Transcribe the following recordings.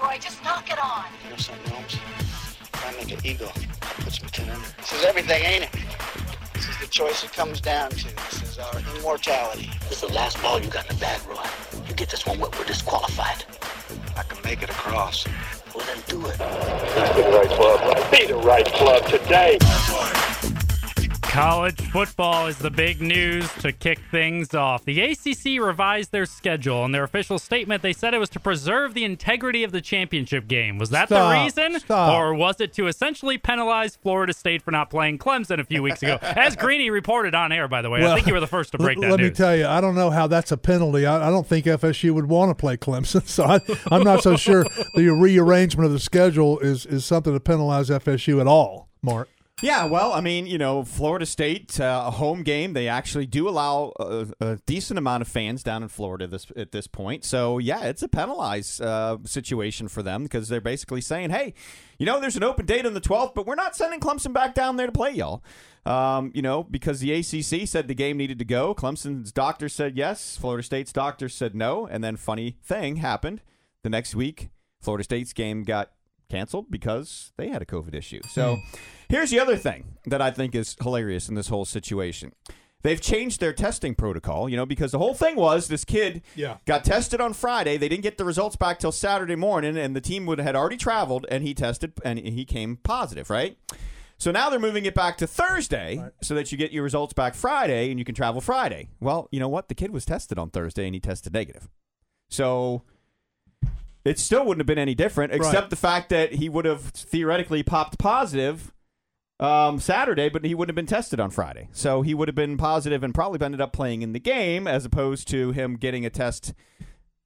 boy. Just knock it on. You know something, Holmes? If I make an eagle, that puts me ten under. This is everything, ain't it? This is the choice it comes down to. This is our immortality. This is the last ball you got in the bag, Roy. You get this one, we're we're disqualified. I can make it across. Well, then do it. Be the right club. Be the right club today. College football is the big news to kick things off. The ACC revised their schedule. In their official statement, they said it was to preserve the integrity of the championship game. Was that Stop. the reason? Stop. Or was it to essentially penalize Florida State for not playing Clemson a few weeks ago? As Greeny reported on air, by the way. I think you were the first to break that Let news. me tell you, I don't know how that's a penalty. I, I don't think FSU would want to play Clemson, so I, I'm not so sure the rearrangement of the schedule is is something to penalize FSU at all. Mark. Yeah, well, I mean, you know, Florida State, uh, a home game, they actually do allow a, a decent amount of fans down in Florida this at this point. So, yeah, it's a penalized uh, situation for them because they're basically saying, hey, you know, there's an open date on the 12th, but we're not sending Clemson back down there to play y'all. Um, you know, because the ACC said the game needed to go. Clemson's doctor said yes. Florida State's doctor said no. And then, funny thing happened the next week. Florida State's game got canceled because they had a COVID issue. So hmm. here's the other thing that I think is hilarious in this whole situation. They've changed their testing protocol, you know, because the whole thing was this kid Yeah. got tested on Friday. They didn't get the results back till Saturday morning, and the team would had already traveled, and he tested and he came positive, right? So now they're moving it back to Thursday so that you get your results back Friday and you can travel Friday. Well, you know what? The kid was tested on Thursday and he tested negative. So it still wouldn't have been any different, except Right. the fact that he would have theoretically popped positive um, Saturday, but he wouldn't have been tested on Friday. So he would have been positive and probably ended up playing in the game, as opposed to him getting a test.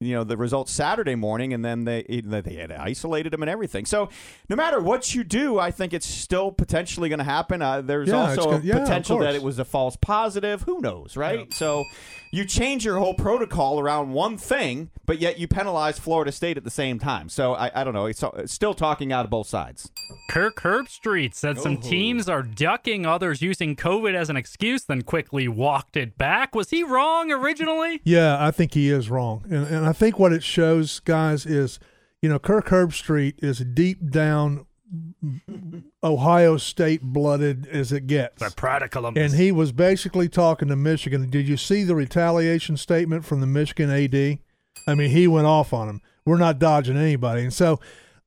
You know the results Saturday morning, and then they they had isolated him and everything. So, no matter what you do, I think it's still potentially going to happen. Uh, there's Yeah, also gonna- a yeah, potential that it was a false positive. Who knows, right? So, you change your whole protocol around one thing, but yet you penalize Florida State at the same time. So, I, I don't know. It's, it's still talking out of both sides. Kirk Herbstreit said some Oh. teams are ducking others using COVID as an excuse, then quickly walked it back. Was he wrong originally? Yeah, I think he is wrong, and and I think what it shows, guys, is you know Kirk Herbstreit is deep down Ohio State blooded as it gets. The pride of Columbus. And he was basically talking to Michigan. Did you see the retaliation statement from the Michigan AD? I mean, he went off on him. We're not dodging anybody. And so,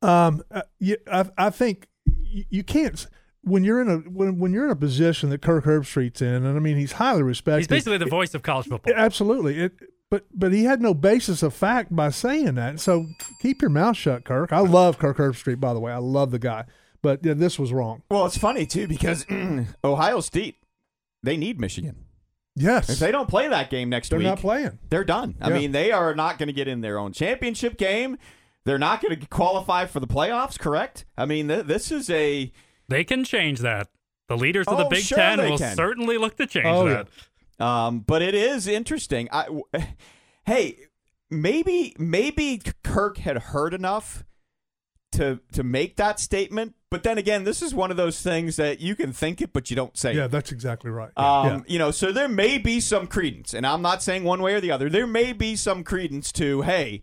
um, uh, I, I think you, you can't when you're in a when, when you're in a position that Kirk Herbstreit's in, and I mean he's highly respected. He's basically the voice of college football. Absolutely. It, but but he had no basis of fact by saying that. So keep your mouth shut, Kirk. I love Kirk Herbstreit, by the way. I love the guy. But yeah, this was wrong. Well, it's funny too because Ohio State they need Michigan. Yes. If they don't play that game next week, They're not playing. They're done. I Yeah. mean, they are not going to get in their own championship game. They're not going to qualify for the playoffs. Correct? I mean, th- this is a They can change that. The leaders of the Oh, Big sure Ten will can. certainly look to change Oh, that. Um, but it is interesting. I, hey, maybe maybe Kirk had heard enough to to make that statement. But then again, this is one of those things that you can think it, but you don't say. Yeah, it. that's exactly right. Um, yeah. You know, so there may be some credence, and I'm not saying one way or the other. There may be some credence to, hey,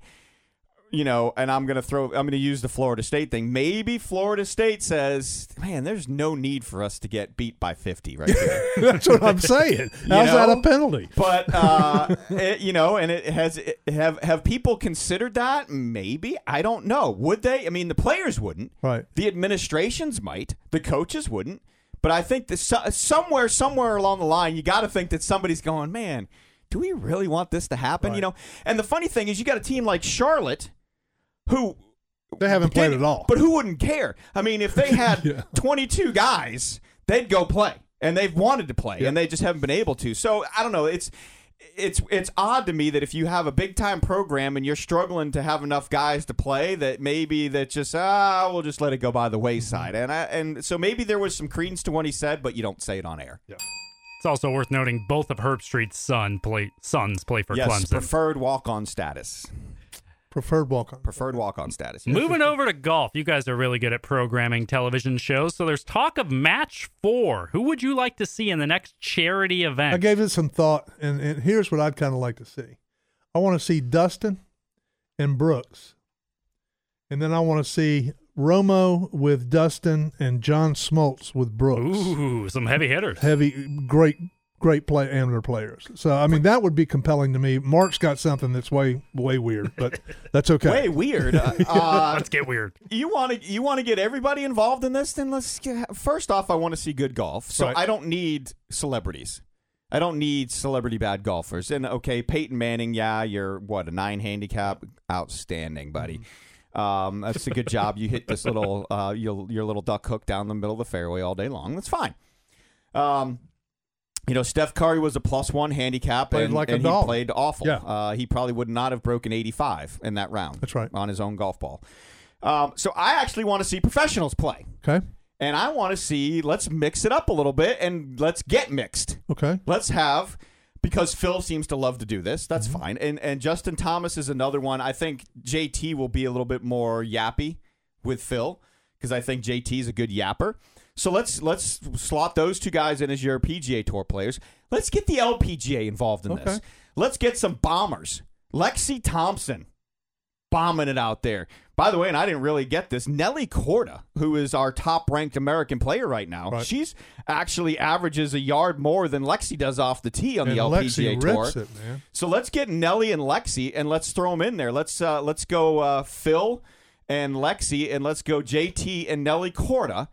you know, and I'm gonna throw, I'm gonna use the Florida State thing. Maybe Florida State says, man, there's no need for us to get beat by 50 right here. That's what I'm saying. How's that a penalty? But uh, it, you know, and it has it, have have people considered that? Maybe I don't know. Would they? I mean, the players wouldn't. Right. The administrations might. The coaches wouldn't. But I think that so, somewhere, somewhere along the line, you got to think that somebody's going, man. Do we really want this to happen? You know. And the funny thing is, you got a team like Charlotte, who They haven't played at all. But who wouldn't care? I mean, if they had Yeah. 22 guys, they'd go play, and they've wanted to play, Yeah. and they just haven't been able to. So I don't know. It's it's it's odd to me that if you have a big time program and you're struggling to have enough guys to play, that maybe that just ah we'll just let it go by the wayside. And I, and so maybe there was some credence to what he said, but you don't say it on air. Yeah. It's also worth noting both of Herbstreit's son play, sons play for yes, Clemson. preferred walk on status. Preferred walk on. Preferred walk on status. yes. Moving over to golf, you guys are really good at programming television shows. So there's talk of match four. Who would you like to see in the next charity event? I gave it some thought, and, and here's what I'd kind of like to see. I want to see Dustin and Brooks and then I want to see Romo with Dustin and John Smoltz with Brooks. Ooh, some heavy hitters. Heavy, great, great play amateur players. So I mean that would be compelling to me. Mark's got something that's way, way weird, but that's okay. Way weird. Uh, uh, Let's get weird. you want to you want to get everybody involved in this? Then let's get. First off, I want to see good golf. So Right. I don't need celebrities. I don't need celebrity bad golfers. And okay, Peyton Manning, yeah, you're what a nine handicap, outstanding, buddy. Um, that's a good job. You hit this little uh, your your little duck hook down the middle of the fairway all day long. That's fine. Um, you know, Steph Curry was a plus one handicap, Played and, like and he dog. played awful. Yeah. Uh, he probably would not have broken 85 in that round. That's right. On his own golf ball. Um, so I actually want to see professionals play. Okay. And I want to see, let's mix it up a little bit and let's get mixed. Okay. Let's have, because Phil seems to love to do this. That's Mm-hmm. fine. And and Justin Thomas is another one. I think JT will be a little bit more yappy with Phil because I think JT is a good yapper. So let's let's slot those two guys in as your PGA Tour players. Let's get the LPGA involved in this. Let's get some bombers. Lexi Thompson bombing it out there. By the way, and I didn't really get this, Nelly Korda, who is our top ranked American player right now, Right. she's actually averages a yard more than Lexi does off the tee on And the LPGA Lexi tour. it. So let's get Nelly and Lexi and let's throw them in there. Let's uh, let's go uh, Phil and Lexi and let's go JT and Nelly Korda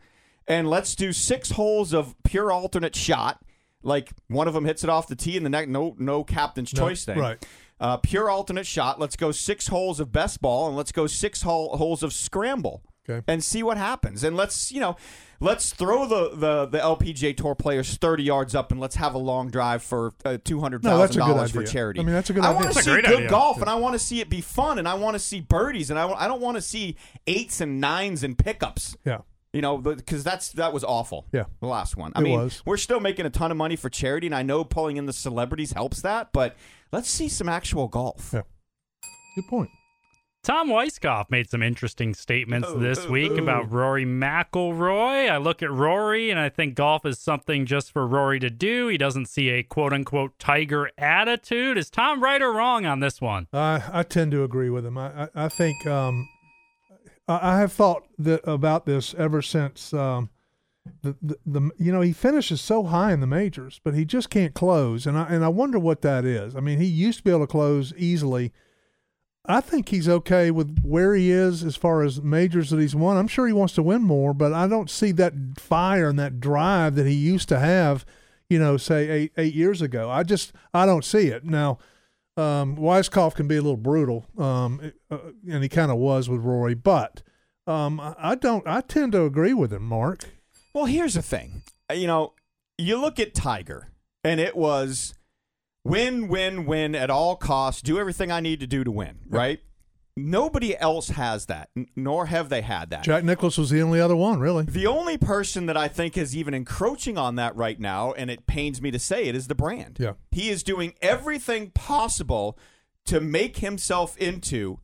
and let's do six holes of pure alternate shot. Like one of them hits it off the tee and the next no no captain's No, choice thing. right. Uh, pure alternate shot. Let's go six holes of best ball and let's go six hole, holes of scramble Okay. and see what happens. And let's you know, let's throw the the, the LPGA Tour players thirty yards up and let's have a long drive for uh, two hundred No, that's a good dollars for idea. charity. I mean, that's a good I idea. want to That's a see good idea. golf, and I want to see it be fun, and I want to see birdies, and I, I don't want to see eights and nines and pickups. Yeah. You know, because that's that was awful. Yeah. the last one. I It mean, was. we're still making a ton of money for charity, and I know pulling in the celebrities helps that, but let's see some actual golf. Yeah. Good point. Tom Weiskopf made some interesting statements Oh, this oh, week oh. about Rory McIlroy. I look at Rory and I think golf is something just for Rory to do. He doesn't see a quote unquote tiger attitude. Is Tom right or wrong on this one? I I tend to agree with him. I I, I think um, I, I have thought that about this ever since um, the, the the you know he finishes so high in the majors, but he just can't close, and I and I wonder what that is. I mean, he used to be able to close easily. I think he's okay with where he is as far as majors that he's won. I'm sure he wants to win more, but I don't see that fire and that drive that he used to have. You know, say eight eight years ago. I just I don't see it now um, can be a little brutal, um, uh, and he kind of was with Rory. But um, I don't. I tend to agree with him, Mark. Well, here's the thing. You know, you look at Tiger, and it was win, win, win at all costs. Do everything I need to do to win. Right? Nobody else has that, n- nor have they had that. Jack Nicklaus was the only other one, really. The only person that I think is even encroaching on that right now, and it pains me to say it, is the brand. Yeah. He is doing everything possible to make himself into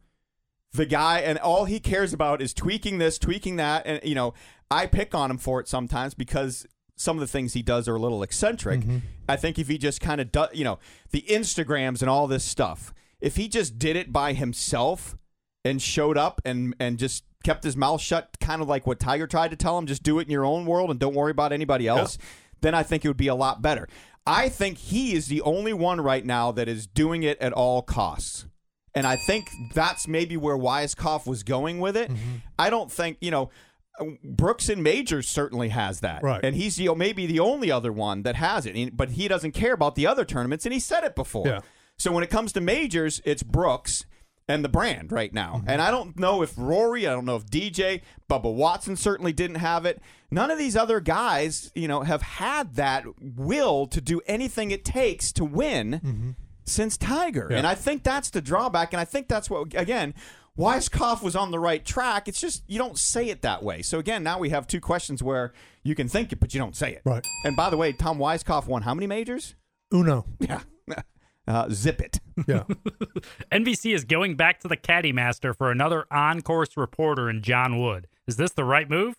the guy, and all he cares about is tweaking this, tweaking that. And, you know, I pick on him for it sometimes because some of the things he does are a little eccentric. I think if he just kind of does, you know, the Instagrams and all this stuff, if he just did it by himself and showed up and and just kept his mouth shut, kind of like what Tiger tried to tell him, just do it in your own world and don't worry about anybody else, then I think it would be a lot better. I think he is the only one right now that is doing it at all costs. And I think that's maybe where Weiskopf was going with it. Mm-hmm. I don't think, you know, Brooks and Majors certainly has that. Right. And he's the, maybe the only other one that has it. But he doesn't care about the other tournaments, and he said it before. Yeah. So when it comes to majors, it's Brooks and the brand right now. Mm-hmm. And I don't know if Rory, I don't know if DJ, Bubba Watson certainly didn't have it. None of these other guys, you know, have had that will to do anything it takes to win since Tiger. Mm-hmm. Yeah. And I think that's the drawback. And I think that's what, again, Weiskopf was on the right track. It's just you don't say it that way. So again, now we have two questions where you can think it, but you don't say it. Right. And by the way, Tom Weiskopf won how many majors? Uno. Yeah. Uh, zip it. Yeah. NBC is going back to the caddy master for another on course reporter in John Wood. Is this the right move?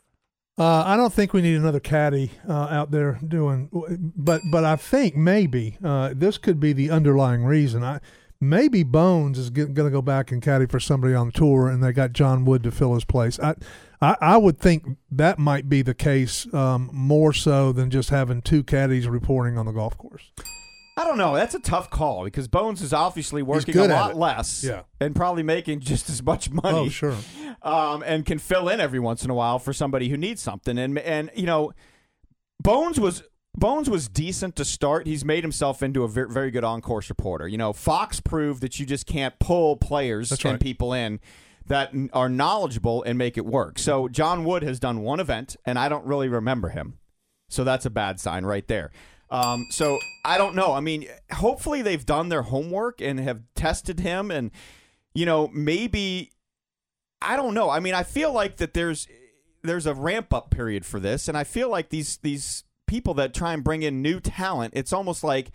Uh, I don't think we need another caddy uh, out there doing, but but I think maybe uh, this could be the underlying reason. I maybe Bones is going to go back and caddy for somebody on tour, and they got John Wood to fill his place. I, I, I would think that might be the case um, more so than just having two caddies reporting on the golf course. I don't know. That's a tough call because Bones is obviously working a lot less, Yeah. and probably making just as much money. Oh, sure. um, and can fill in every once in a while for somebody who needs something. And and you know, Bones was Bones was decent to start. He's made himself into a very, very good on course reporter. You know, Fox proved that you just can't pull players That's and right. people in that are knowledgeable and make it work. So John Wood has done one event, and I don't really remember him. So that's a bad sign right there. Um, so I don't know. I mean, hopefully they've done their homework and have tested him, and you know, maybe I don't know. I mean, I feel like that there's there's a ramp up period for this, and I feel like these these people that try and bring in new talent, it's almost like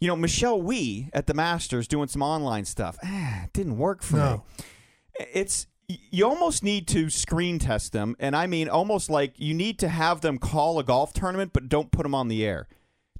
you know Michelle Wie at the Masters doing some online stuff. Ah, it didn't work for No. me. It's you almost need to screen test them, and I mean almost like you need to have them call a golf tournament, but don't put them on the air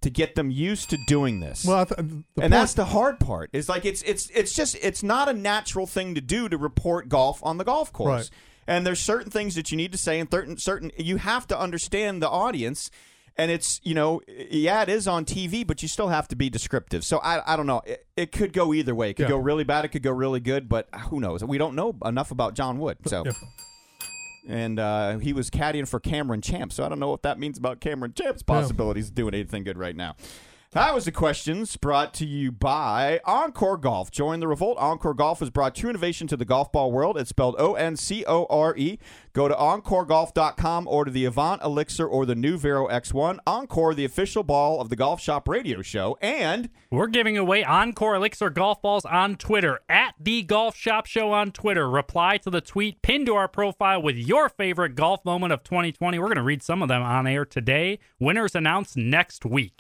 to get them used to doing this Well, th- and point- that's the hard part. Is like it's it's it's just it's not a natural thing to do to report golf on the golf course. Right. And there's certain things that you need to say, and certain certain you have to understand the audience. And it's you know yeah it is on TV, but you still have to be descriptive. So I I don't know. It, it could go either way. It could Yeah. go really bad. It could go really good. But who knows? We don't know enough about John Wood. So. Yeah. And uh, he was caddying for Cameron Champ, so I don't know what that means about Cameron Champ's possibilities of doing anything good right now. That was the questions brought to you by OnCore Golf. Join the revolt. OnCore Golf has brought true innovation to the golf ball world. It's spelled O N C O R E. Go to OnCoreGolf.com, order the Avant Elixir or the new Vero X1. OnCore, the official ball of the Golf Shop radio show. And We're giving away OnCore Elixir golf balls on Twitter at the Golf Shop Show on Twitter. Reply to the tweet pinned to our profile with your favorite golf moment of 2020. We're going to read some of them on air today. Winners announced next week.